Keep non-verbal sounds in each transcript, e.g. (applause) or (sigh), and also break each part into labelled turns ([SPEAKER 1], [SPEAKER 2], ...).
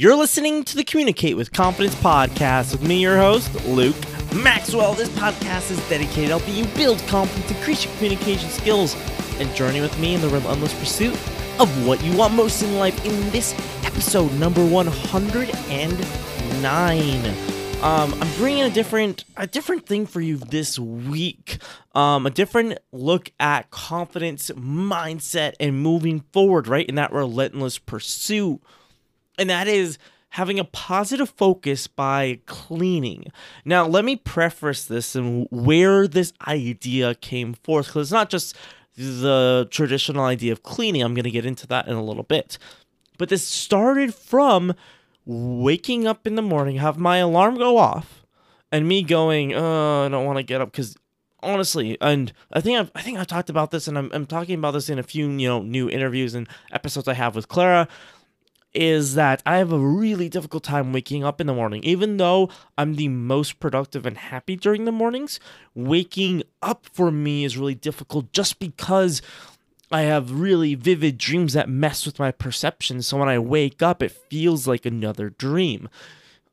[SPEAKER 1] You're listening to the Communicate with Confidence podcast with me, your host, Luke Maxwell. This podcast is dedicated to helping you build confidence, increase your communication skills, and journey with me in the relentless pursuit of what you want most in life. In this episode, number 109, um, I'm bringing a different a different thing for you this week. Um, a different look at confidence, mindset, and moving forward, right in that relentless pursuit, and that is having a positive focus by cleaning. Now, let me preface this and where this idea came forth, because it's not just the traditional idea of cleaning. I'm going to get into that in a little bit, but this started from waking up in the morning, have my alarm go off, and me going, "Oh, I don't want to get up," because honestly, and I think I've, I think I've talked about this, and I'm, I'm talking about this in a few you know new interviews and episodes I have with Clara. Is that I have a really difficult time waking up in the morning, even though I'm the most productive and happy during the mornings. Waking up for me is really difficult just because I have really vivid dreams that mess with my perception. So when I wake up, it feels like another dream.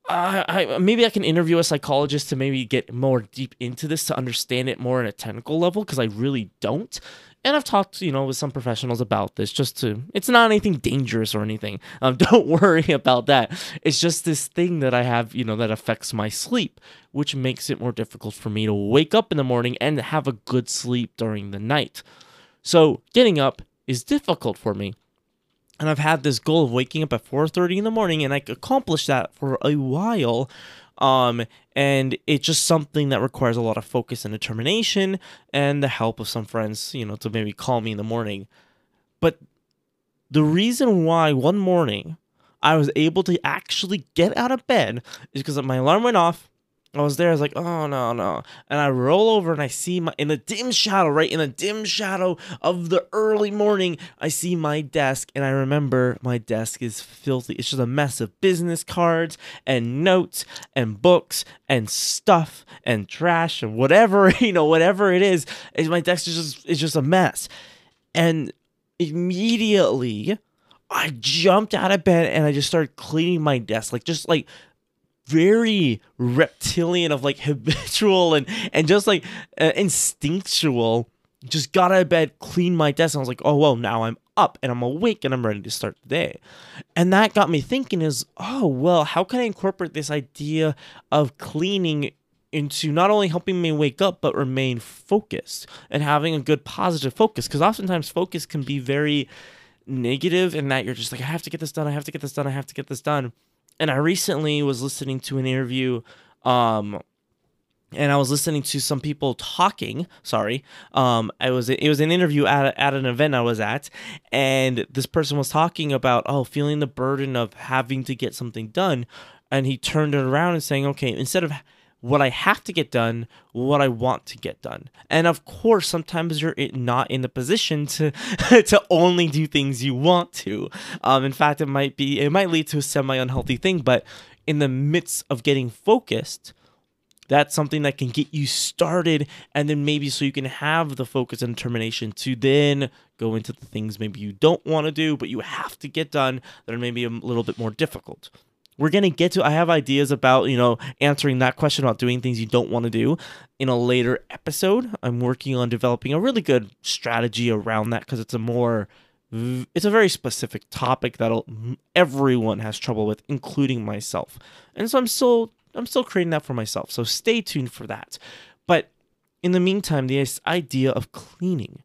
[SPEAKER 1] Uh, I maybe I can interview a psychologist to maybe get more deep into this to understand it more on a technical level because I really don't. And I've talked, you know, with some professionals about this just to, it's not anything dangerous or anything. Um, (laughs) don't worry about that. It's just this thing that I have, you know, that affects my sleep, which makes it more difficult for me to wake up in the morning and have a good sleep during the night. So getting up is difficult for me. And I've had this goal of waking up at 4:30 in the morning and I accomplished that for a while. Um, and it's just something that requires a lot of focus and determination and the help of some friends, you know, to maybe call me in the morning. But the reason why one morning I was able to actually get out of bed is because my alarm went off I was there. I was like, oh no, no, and I roll over and I see my in the dim shadow, right in the dim shadow of the early morning. I see my desk, and I remember my desk is filthy. It's just a mess of business cards and notes and books and stuff and trash and whatever (laughs) you know, whatever it is. Is my desk is just is just a mess, and immediately. I jumped out of bed and I just started cleaning my desk, like just like very reptilian of like (laughs) habitual and and just like uh, instinctual. Just got out of bed cleaned my desk and i was like oh well now i'm up and i'm awake and i'm ready to start the day. And that got me thinking is oh well how can i incorporate this idea of cleaning into not only helping me wake up but remain focused and having a good positive focus? Because oftentimes focus can be very negative in that you're just like i have to get this done i have to get this done i have to get this done and I recently was listening to an interview um and I was listening to some people talking. Sorry, um, I was it was an interview at at an event I was at, and this person was talking about oh feeling the burden of having to get something done, and he turned it around and saying okay instead of what I have to get done, what I want to get done. And of course, sometimes you're not in the position to (laughs) to only do things you want to. Um, in fact, it might be it might lead to a semi unhealthy thing, but in the midst of getting focused, that's something that can get you started and then maybe so you can have the focus and determination to then go into the things maybe you don't want to do but you have to get done that are maybe a little bit more difficult we're going to get to i have ideas about you know answering that question about doing things you don't want to do in a later episode. I'm working on developing a really good strategy around that because it's a more it's a very specific topic that everyone has trouble with including myself. And so i'm still i'm still creating that for myself. So stay tuned for that. But in the meantime this idea of cleaning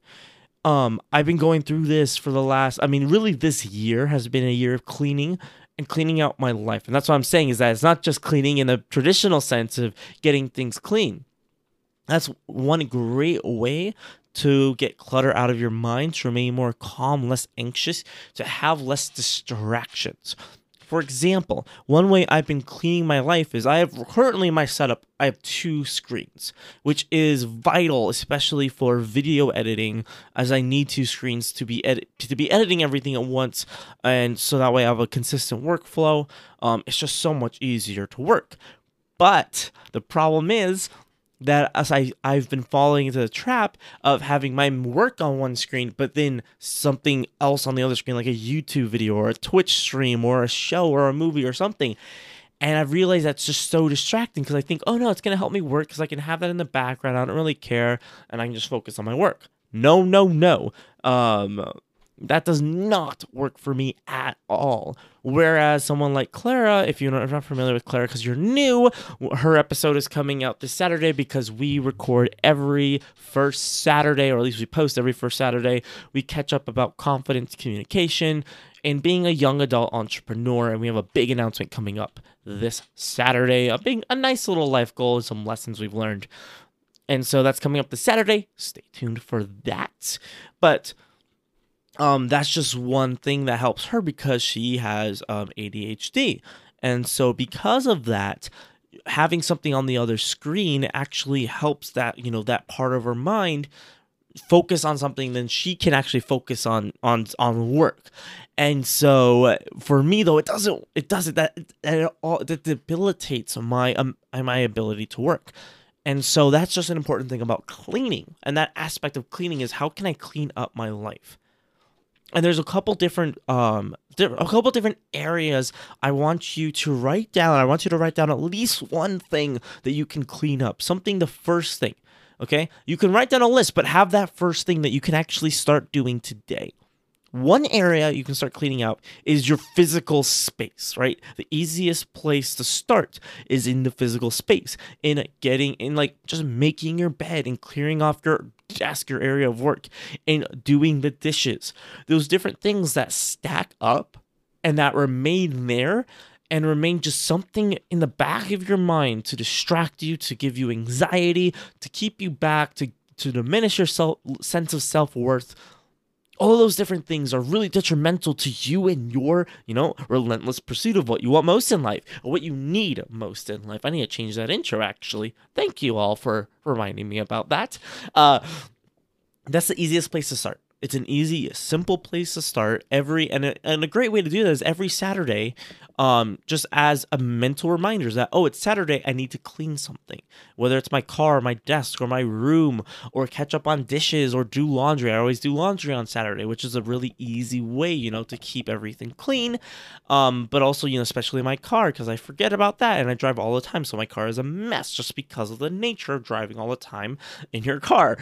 [SPEAKER 1] um i've been going through this for the last i mean really this year has been a year of cleaning and cleaning out my life. And that's what I'm saying is that it's not just cleaning in the traditional sense of getting things clean. That's one great way to get clutter out of your mind, to remain more calm, less anxious, to have less distractions. For example, one way I've been cleaning my life is I have currently in my setup, I have two screens, which is vital, especially for video editing, as I need two screens to be edit to be editing everything at once, and so that way I have a consistent workflow. Um, it's just so much easier to work. But the problem is that as I, I've been falling into the trap of having my work on one screen, but then something else on the other screen, like a YouTube video or a Twitch stream or a show or a movie or something. And I've realized that's just so distracting because I think, oh no, it's going to help me work because I can have that in the background. I don't really care. And I can just focus on my work. No, no, no. Um, that does not work for me at all. Whereas someone like Clara, if you're not familiar with Clara because you're new, her episode is coming out this Saturday because we record every first Saturday, or at least we post every first Saturday. We catch up about confidence communication and being a young adult entrepreneur. And we have a big announcement coming up this Saturday, a big, a nice little life goal and some lessons we've learned. And so that's coming up this Saturday. Stay tuned for that. But um, that's just one thing that helps her because she has um, ADHD. And so, because of that, having something on the other screen actually helps that, you know, that part of her mind focus on something then she can actually focus on on on work. And so for me though it doesn't it doesn't that it all that debilitates my um my ability to work. And so that's just an important thing about cleaning. And that aspect of cleaning is how can i clean up my life and there's a couple different um a couple different areas I want you to write down. I want you to write down at least one thing that you can clean up. Something the first thing. Okay? You can write down a list, but have that first thing that you can actually start doing today. One area you can start cleaning out is your physical space, right? The easiest place to start is in the physical space, in getting in like just making your bed and clearing off your desk, your area of work, and doing the dishes. Those different things that stack up and that remain there and remain just something in the back of your mind to distract you, to give you anxiety, to keep you back, to, to diminish your self, sense of self worth all those different things are really detrimental to you and your, you know, relentless pursuit of what you want most in life, or what you need most in life. I need to change that intro, actually. Thank you all for reminding me about that. Uh, that's the easiest place to start. It's an easy, simple place to start. Every and a, and a great way to do that is every Saturday, um, just as a mental reminder that oh, it's Saturday, I need to clean something. Whether it's my car, my desk, or my room, or catch up on dishes, or do laundry. I always do laundry on Saturday, which is a really easy way, you know, to keep everything clean. Um, but also, you know, especially my car because I forget about that and I drive all the time, so my car is a mess just because of the nature of driving all the time in your car.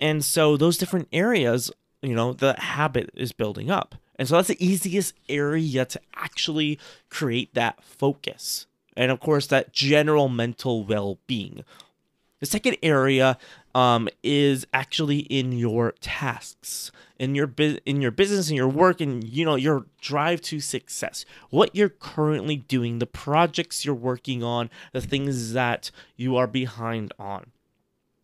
[SPEAKER 1] And so those different areas, you know, the habit is building up. And so that's the easiest area to actually create that focus. And of course, that general mental well being. The second area um, is actually in your tasks, in your bu- in your business, in your work, and you know your drive to success. What you're currently doing, the projects you're working on, the things that you are behind on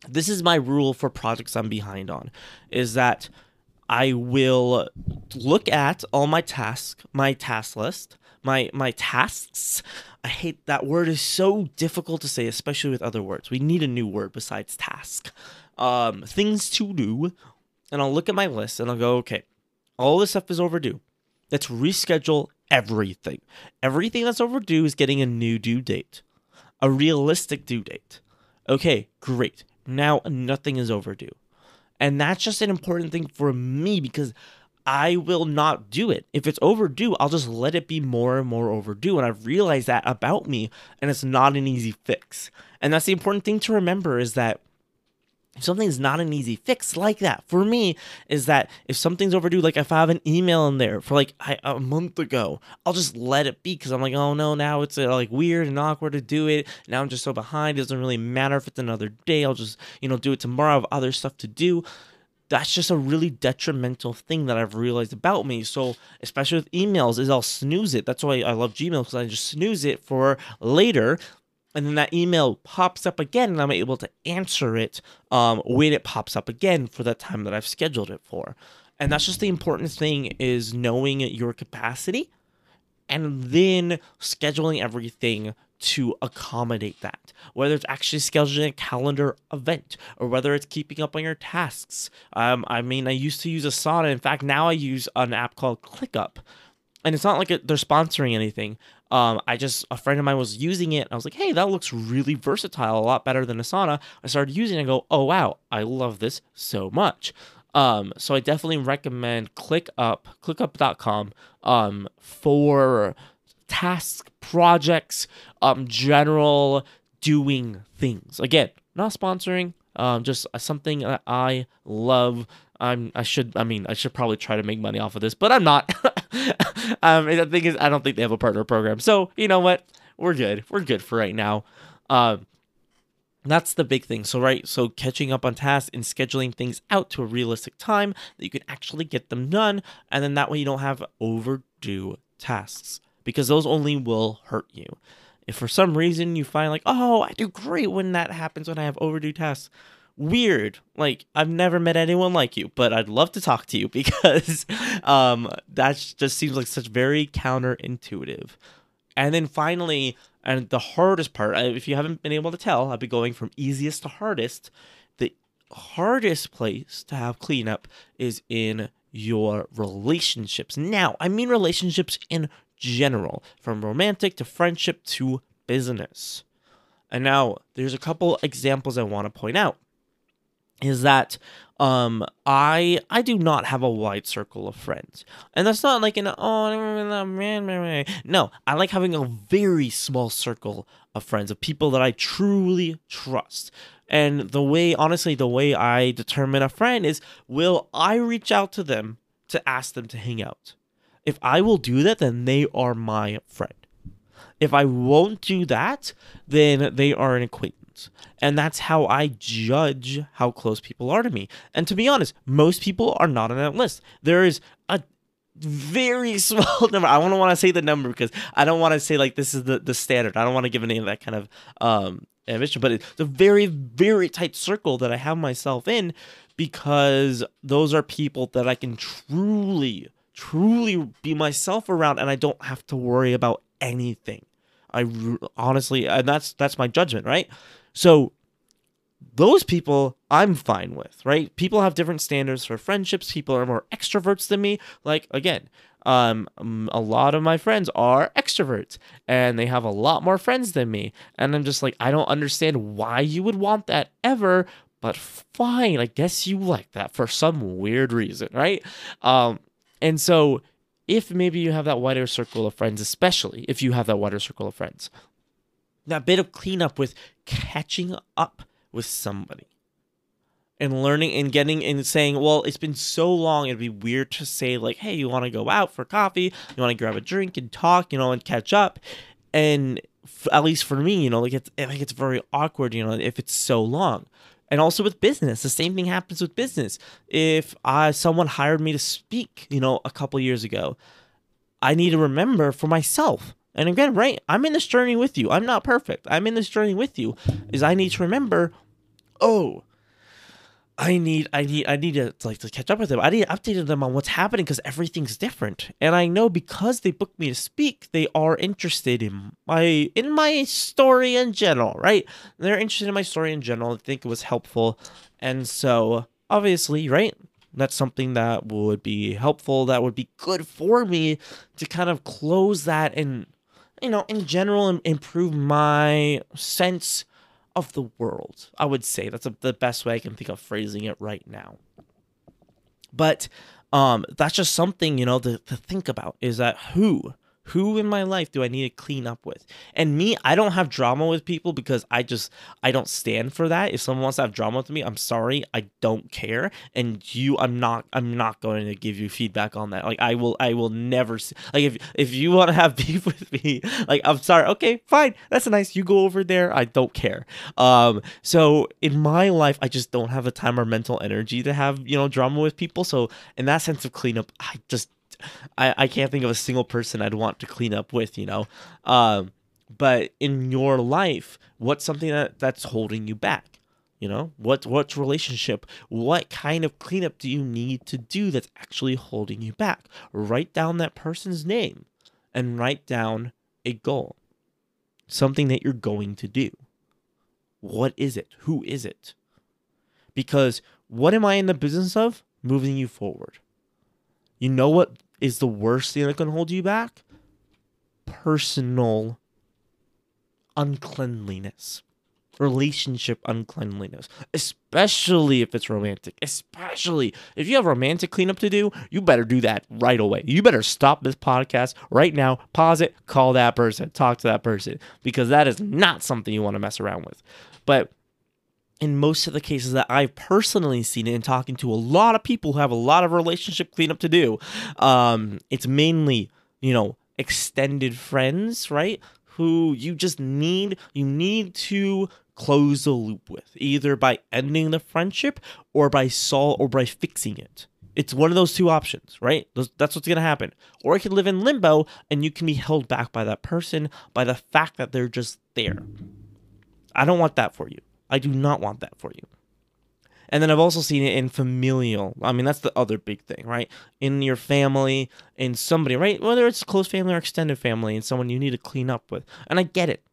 [SPEAKER 1] this is my rule for projects I'm behind on is that I will look at all my tasks, my task list, my my tasks. I hate that word is so difficult to say, especially with other words. We need a new word besides task. Um, things to do, and I'll look at my list and I'll go, okay, all this stuff is overdue. Let's reschedule everything. Everything that's overdue is getting a new due date, a realistic due date. Okay, great now nothing is overdue. And that's just an important thing for me because I will not do it. If it's overdue, I'll just let it be more and more overdue. And I've realized that about me, and it's not an easy fix. And that's the important thing to remember is that if something's not an easy fix like that for me is that if something's overdue like if i have an email in there for like I, a month ago i'll just let it be because i'm like oh no now it's uh, like weird and awkward to do it now i'm just so behind it doesn't really matter if it's another day i'll just you know do it tomorrow i have other stuff to do that's just a really detrimental thing that I've realized about me. So, especially with emails, is I'll snooze it. That's why I love Gmail because I just snooze it for later and then that email pops up again and i'm able to answer it um, when it pops up again for that time that i've scheduled it for. And that's just the important thing is knowing your capacity and then scheduling everything to accommodate that. Whether it's actually scheduling a calendar event or whether it's keeping up on your tasks. Um, i mean i used to use asana. In fact now i use an app called clickup and it's not like they're sponsoring anything. Um, I just a friend of mine was using it. I was like, hey, that looks really versatile, a lot better than Asana. I started using it. and go, oh wow, I love this so much. Um, so I definitely recommend ClickUp, ClickUp.com, um, for tasks, projects, um, general doing things. Again, not sponsoring, um, just something that I love. I'm I should I mean I should probably try to make money off of this, but I'm not. (laughs) um, the thing is, I don't think they have a partner program, so you know what, we're good. We're good for right now. Um, that's the big thing. So right, so catching up on tasks and scheduling things out to a realistic time that you can actually get them done, and then that way you don't have overdue tasks because those only will hurt you. If for some reason you find like, oh, I do great when that happens when I have overdue tasks, weird. Like I've never met anyone like you, but I'd love to talk to you (laughs) because um that just seems like such very counterintuitive. And then finally, and the hardest part, if you haven't been able to tell, I'll be going from easiest to hardest. The hardest place to have cleanup is in your relationships. Now, I mean relationships in general, from romantic to friendship to business. And now, there's a couple examples I want to point out is that um i i do not have a wide circle of friends. And that's not like an oh man no i like having a very small circle of friends of people that i truly trust. And the way honestly the way i determine a friend is will i reach out to them to ask them to hang out? If i will do that then they are my friend. If i won't do that then they are an acquaintance and that's how I judge how close people are to me. And to be honest, most people are not on that list. There is a very (laughs) small number. I don't want to say the number because I don't want to say like this is the, the standard. I don't want to give any of that kind of um ambition, but it's a very, very tight circle that I have myself in because those are people that I can truly, truly be myself around and I don't have to worry about anything. I honestly, and that's that's my judgment, right? So those people I'm fine with, right? People have different standards for friendships. People are more extroverts than me. Like again, um, a lot of my friends are extroverts and they have a lot more friends than me. And I'm just like, I don't understand why you would want that ever, but fine. I guess you like that for some weird reason, right? Um, and so if maybe you have that wider circle of friends, especially if you have that wider circle of friends, that bit of cleanup with catching up with somebody and learning and getting and saying, well, it's been so long, it'd be weird to say, like, hey, you want to go out for coffee? You want to grab a drink and talk, you know, and catch up? And f- at least for me, you know, like, it's, I think it's very awkward, you know, if it's so long. And also with business, the same thing happens with business. If uh, someone hired me to speak, you know, a couple years ago, I need to remember for myself and again, right, I'm in this journey with you. I'm not perfect. I'm in this journey with you. Is I need to remember, oh, I need I need I need to like to catch up with them. I need to update them on what's happening because everything's different. And I know because they booked me to speak, they are interested in my in my story in general, right? They're interested in my story in general. I think it was helpful. And so obviously, right? That's something that would be helpful, that would be good for me to kind of close that and you know, in general, improve my sense of the world. I would say that's a, the best way I can think of phrasing it right now. But um, that's just something you know to, to think about. Is that who who in my life do I need to clean up with? And me, I don't have drama with people because I just I don't stand for that. If someone wants to have drama with me, I'm sorry, I don't care. And you, I'm not I'm not going to give you feedback on that. Like I will I will never like if if you want to have (laughs) beef with me, like I'm sorry. Okay, fine, that's nice. You go over there. I don't care. Um, so in my life, I just don't have the time or mental energy to have you know drama with people. So in that sense of cleanup, I just I, I can't think of a single person I'd want to clean up with, you know. Um, but in your life, what's something that, that's holding you back? You know, what what's relationship? What kind of cleanup do you need to do that's actually holding you back? Write down that person's name and write down a goal. Something that you're going to do. What is it? Who is it? Because what am I in the business of? Moving you forward You know what is the worst thing that can hold you back? Personal uncleanliness relationship uncleanliness, especially if it's romantic. Especially if you have romantic cleanup to do, you better do that right away. You better stop this podcast right now, pause it, call that person, talk to that person, because that is not something you want to mess around with. But in most of the cases that I've personally seen in talking to a lot of people who have a lot of relationship cleanup to do, um, it's mainly, you know, extended friends, right? Who you just need, you need to close the loop with, either by ending the friendship or by sol or by fixing it. It's one of those two options, right? That's what's going to happen. Or it can live in limbo and you can be held back by that person by the fact that they're just there. I don't want that for you. I do not want that for you. And then I've also seen it in familial. I mean, that's the other big thing, right? In your family, in somebody, right? Whether it's close family or extended family, and someone you need to clean up with. And I get it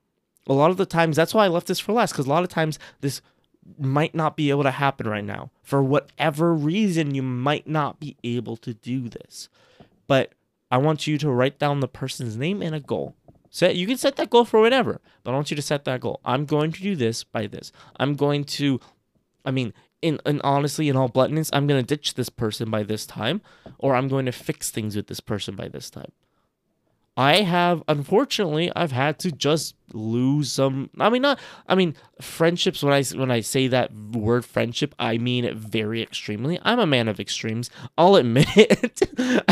[SPEAKER 1] a lot of the times that's why I left this for last because a lot of times this might not be able to happen right now for whatever reason you might not be able to do this but I want you to write down the person's name and a goal set you can set that goal for whatever but I want you to set that goal. I'm going to do this by this. I'm going to I mean in, in honestly in all bluntness I'm going to ditch this person by this time or I'm going to fix things with this person by this time I have unfortunately I've had to just lose some I mean not I mean friendships when I when I say that word friendship I mean it very extremely. I'm a man of extremes. I'll admit (laughs) it.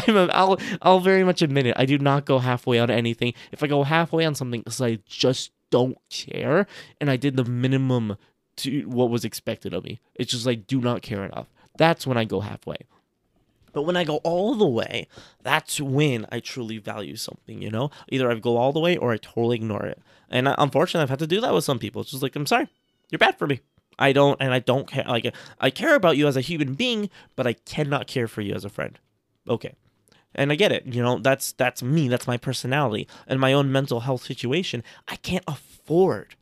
[SPEAKER 1] I'm a, I'll I'll very much admit it. I do not go halfway on anything. If I go halfway on something cuz I just don't care and I did the minimum to what was expected of me. It's just like do not care enough. That's when I go halfway. But when I go all the way, that's when I truly value something, you know? Either I go all the way or I totally ignore it. And I, unfortunately, I've had to do that with some people. It's just like, I'm sorry, you're bad for me. I don't, and I don't care. Like, I care about you as a human being, but I cannot care for you as a friend. Okay. And I get it, you know, that's that's me, that's my personality and my own mental health situation. I can't afford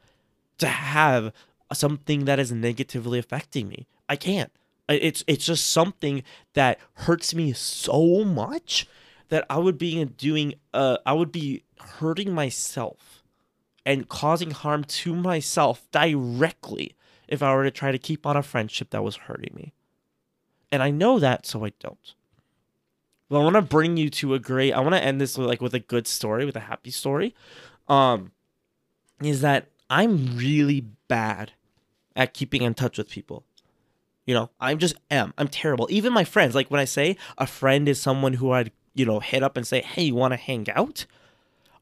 [SPEAKER 1] to have something that is negatively affecting me. I can't. It's it's just something that hurts me so much that I would be doing uh I would be hurting myself and causing harm to myself directly if I were to try to keep on a friendship that was hurting me. And I know that, so I don't. Well, I want to bring you to a great. I want to end this with, like with a good story, with a happy story. Um, is that I'm really bad at keeping in touch with people. You know, I'm just am. I'm terrible. Even my friends, like when I say a friend is someone who I'd, you know, hit up and say, hey, you want to hang out?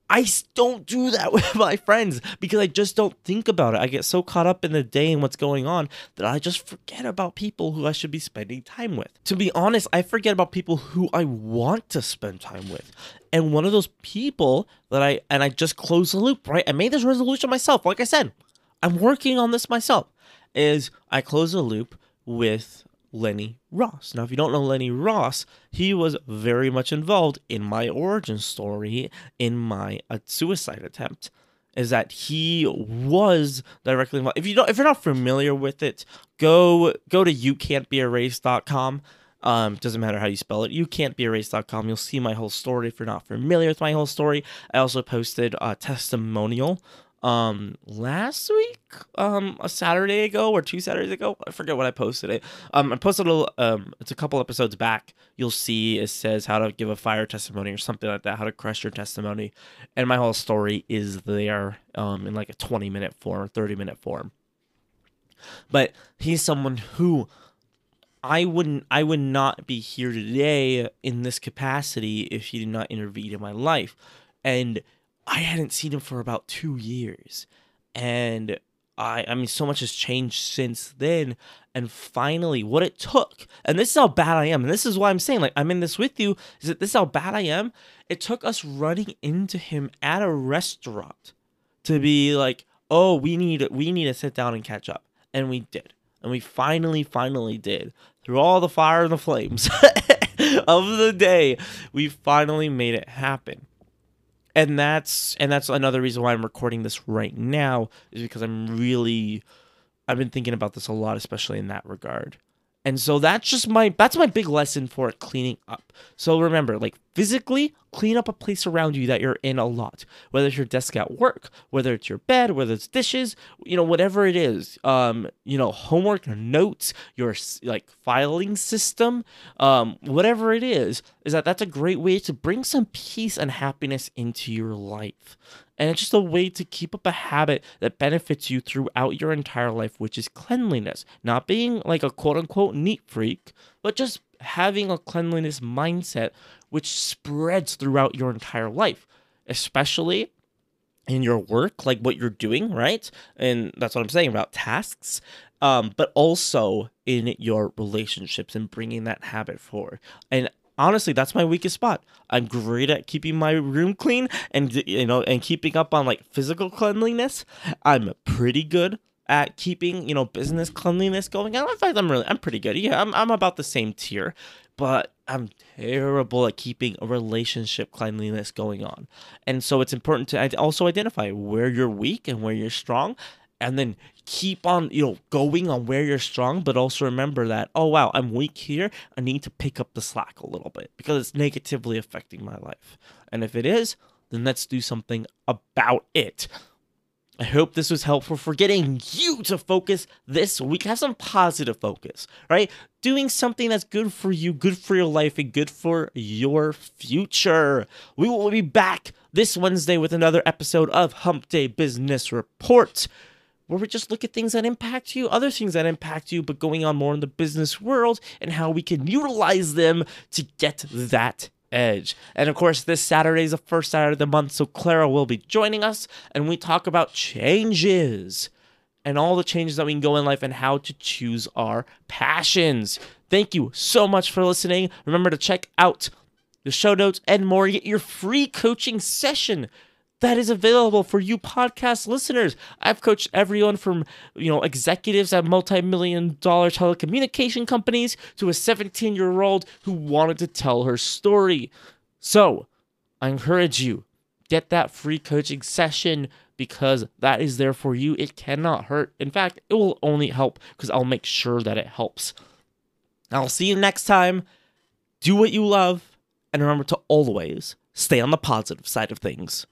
[SPEAKER 1] I don't do that (laughs) with my friends because I just don't think about it. I get so caught up in the day and what's going on that I just forget about people who I should be spending time with. To be honest, I forget about people who I want to spend time with. And one of those people that I, and I just close the loop, right? I made this resolution myself. Like I said, I'm working on this myself. Is I close the loop with Lenny Ross. Now, if you don't know Lenny Ross, he was very much involved in my origin story, in my uh, suicide attempt. Is that he was directly involved? If you don't, if you're not familiar with it, go go to youcan'tbeerased.com. Um, doesn't matter how you spell it. You can't be erased.com. You'll see my whole story if you're not familiar with my whole story. I also posted a testimonial um last week um a saturday ago or two saturdays ago i forget what i posted it. Um i posted a little um it's a couple episodes back. You'll see it says how to give a fire testimony or something like that how to crush your testimony. And my whole story is there um in like a 20 minute form 30 minute form. But he's someone who I wouldn't I would not be here today in this capacity if he did not intervene in my life. And I hadn't seen him for about two years. And I I mean so much has changed since then. And finally, what it took, and this is how bad I am, and this is why I'm saying, like, I'm in this with you, is that this is how bad I am. It took us running into him at a restaurant to be like, oh, we need we need to sit down and catch up. And we did. And we finally, finally did. Through all the fire and the flames (laughs) of the day, we finally made it happen and that's and that's another reason why I'm recording this right now is because I'm really I've been thinking about this a lot, especially in that regard. And so that's just my that's my big lesson for cleaning up. So remember, like physically clean up a place around you that you're in a lot. Whether it's your desk at work, whether it's your bed, whether it's dishes, you know, whatever it is. Um, you know, homework, notes, your like filing system, um, whatever it is, is that that's a great way to bring some peace and happiness into your life. And it's just a way to keep up a habit that benefits you throughout your entire life, which is cleanliness. Not being like a quote unquote neat freak, but just having a cleanliness mindset which spreads throughout your entire life, especially in your work, like what you're doing, right? And that's what I'm saying about tasks, um, but also in your relationships and bringing that habit forward. And honestly that's my weakest spot. I'm great at keeping my room clean and you know and keeping up on like physical cleanliness. I'm pretty good at keeping you know business cleanliness going. In fact i'm really i'm pretty good. Yeah i'm, I'm about the same tier but i'm terrible at keeping a relationship cleanliness going on. And so it's important to also identify where you're weak and where you're strong and then keep on you know going on where you're strong but also remember that oh wow i'm weak here i need to pick up the slack a little bit because it's negatively affecting my life and if it is then let's do something about it I hope this was helpful for getting you to focus this week. Have some positive focus, right? Doing something that's good for you, good for your life, and good for your future. We will be back this Wednesday with another episode of Hump Day Business Report where we just look at things that impact you, other things that impact you, but going on more in the business world and how we can utilize them to get that edge. And of course, this Saturday is the first Saturday of the month, so Clara will be joining us and we talk about changes and all the changes that we can go in life and how to choose our passions. Thank you so much for listening. Remember to check out the show notes and more. Get your free coaching session that is available for you podcast listeners. I've coached everyone from, you know, executives at multi-million dollar telecommunication companies to a 17-year-old who wanted to tell her story. So, I encourage you get that free coaching session because that is there for you. It cannot hurt. In fact, it will only help because I'll make sure that it helps. I'll see you next time. Do what you love and remember to always stay on the positive side of things.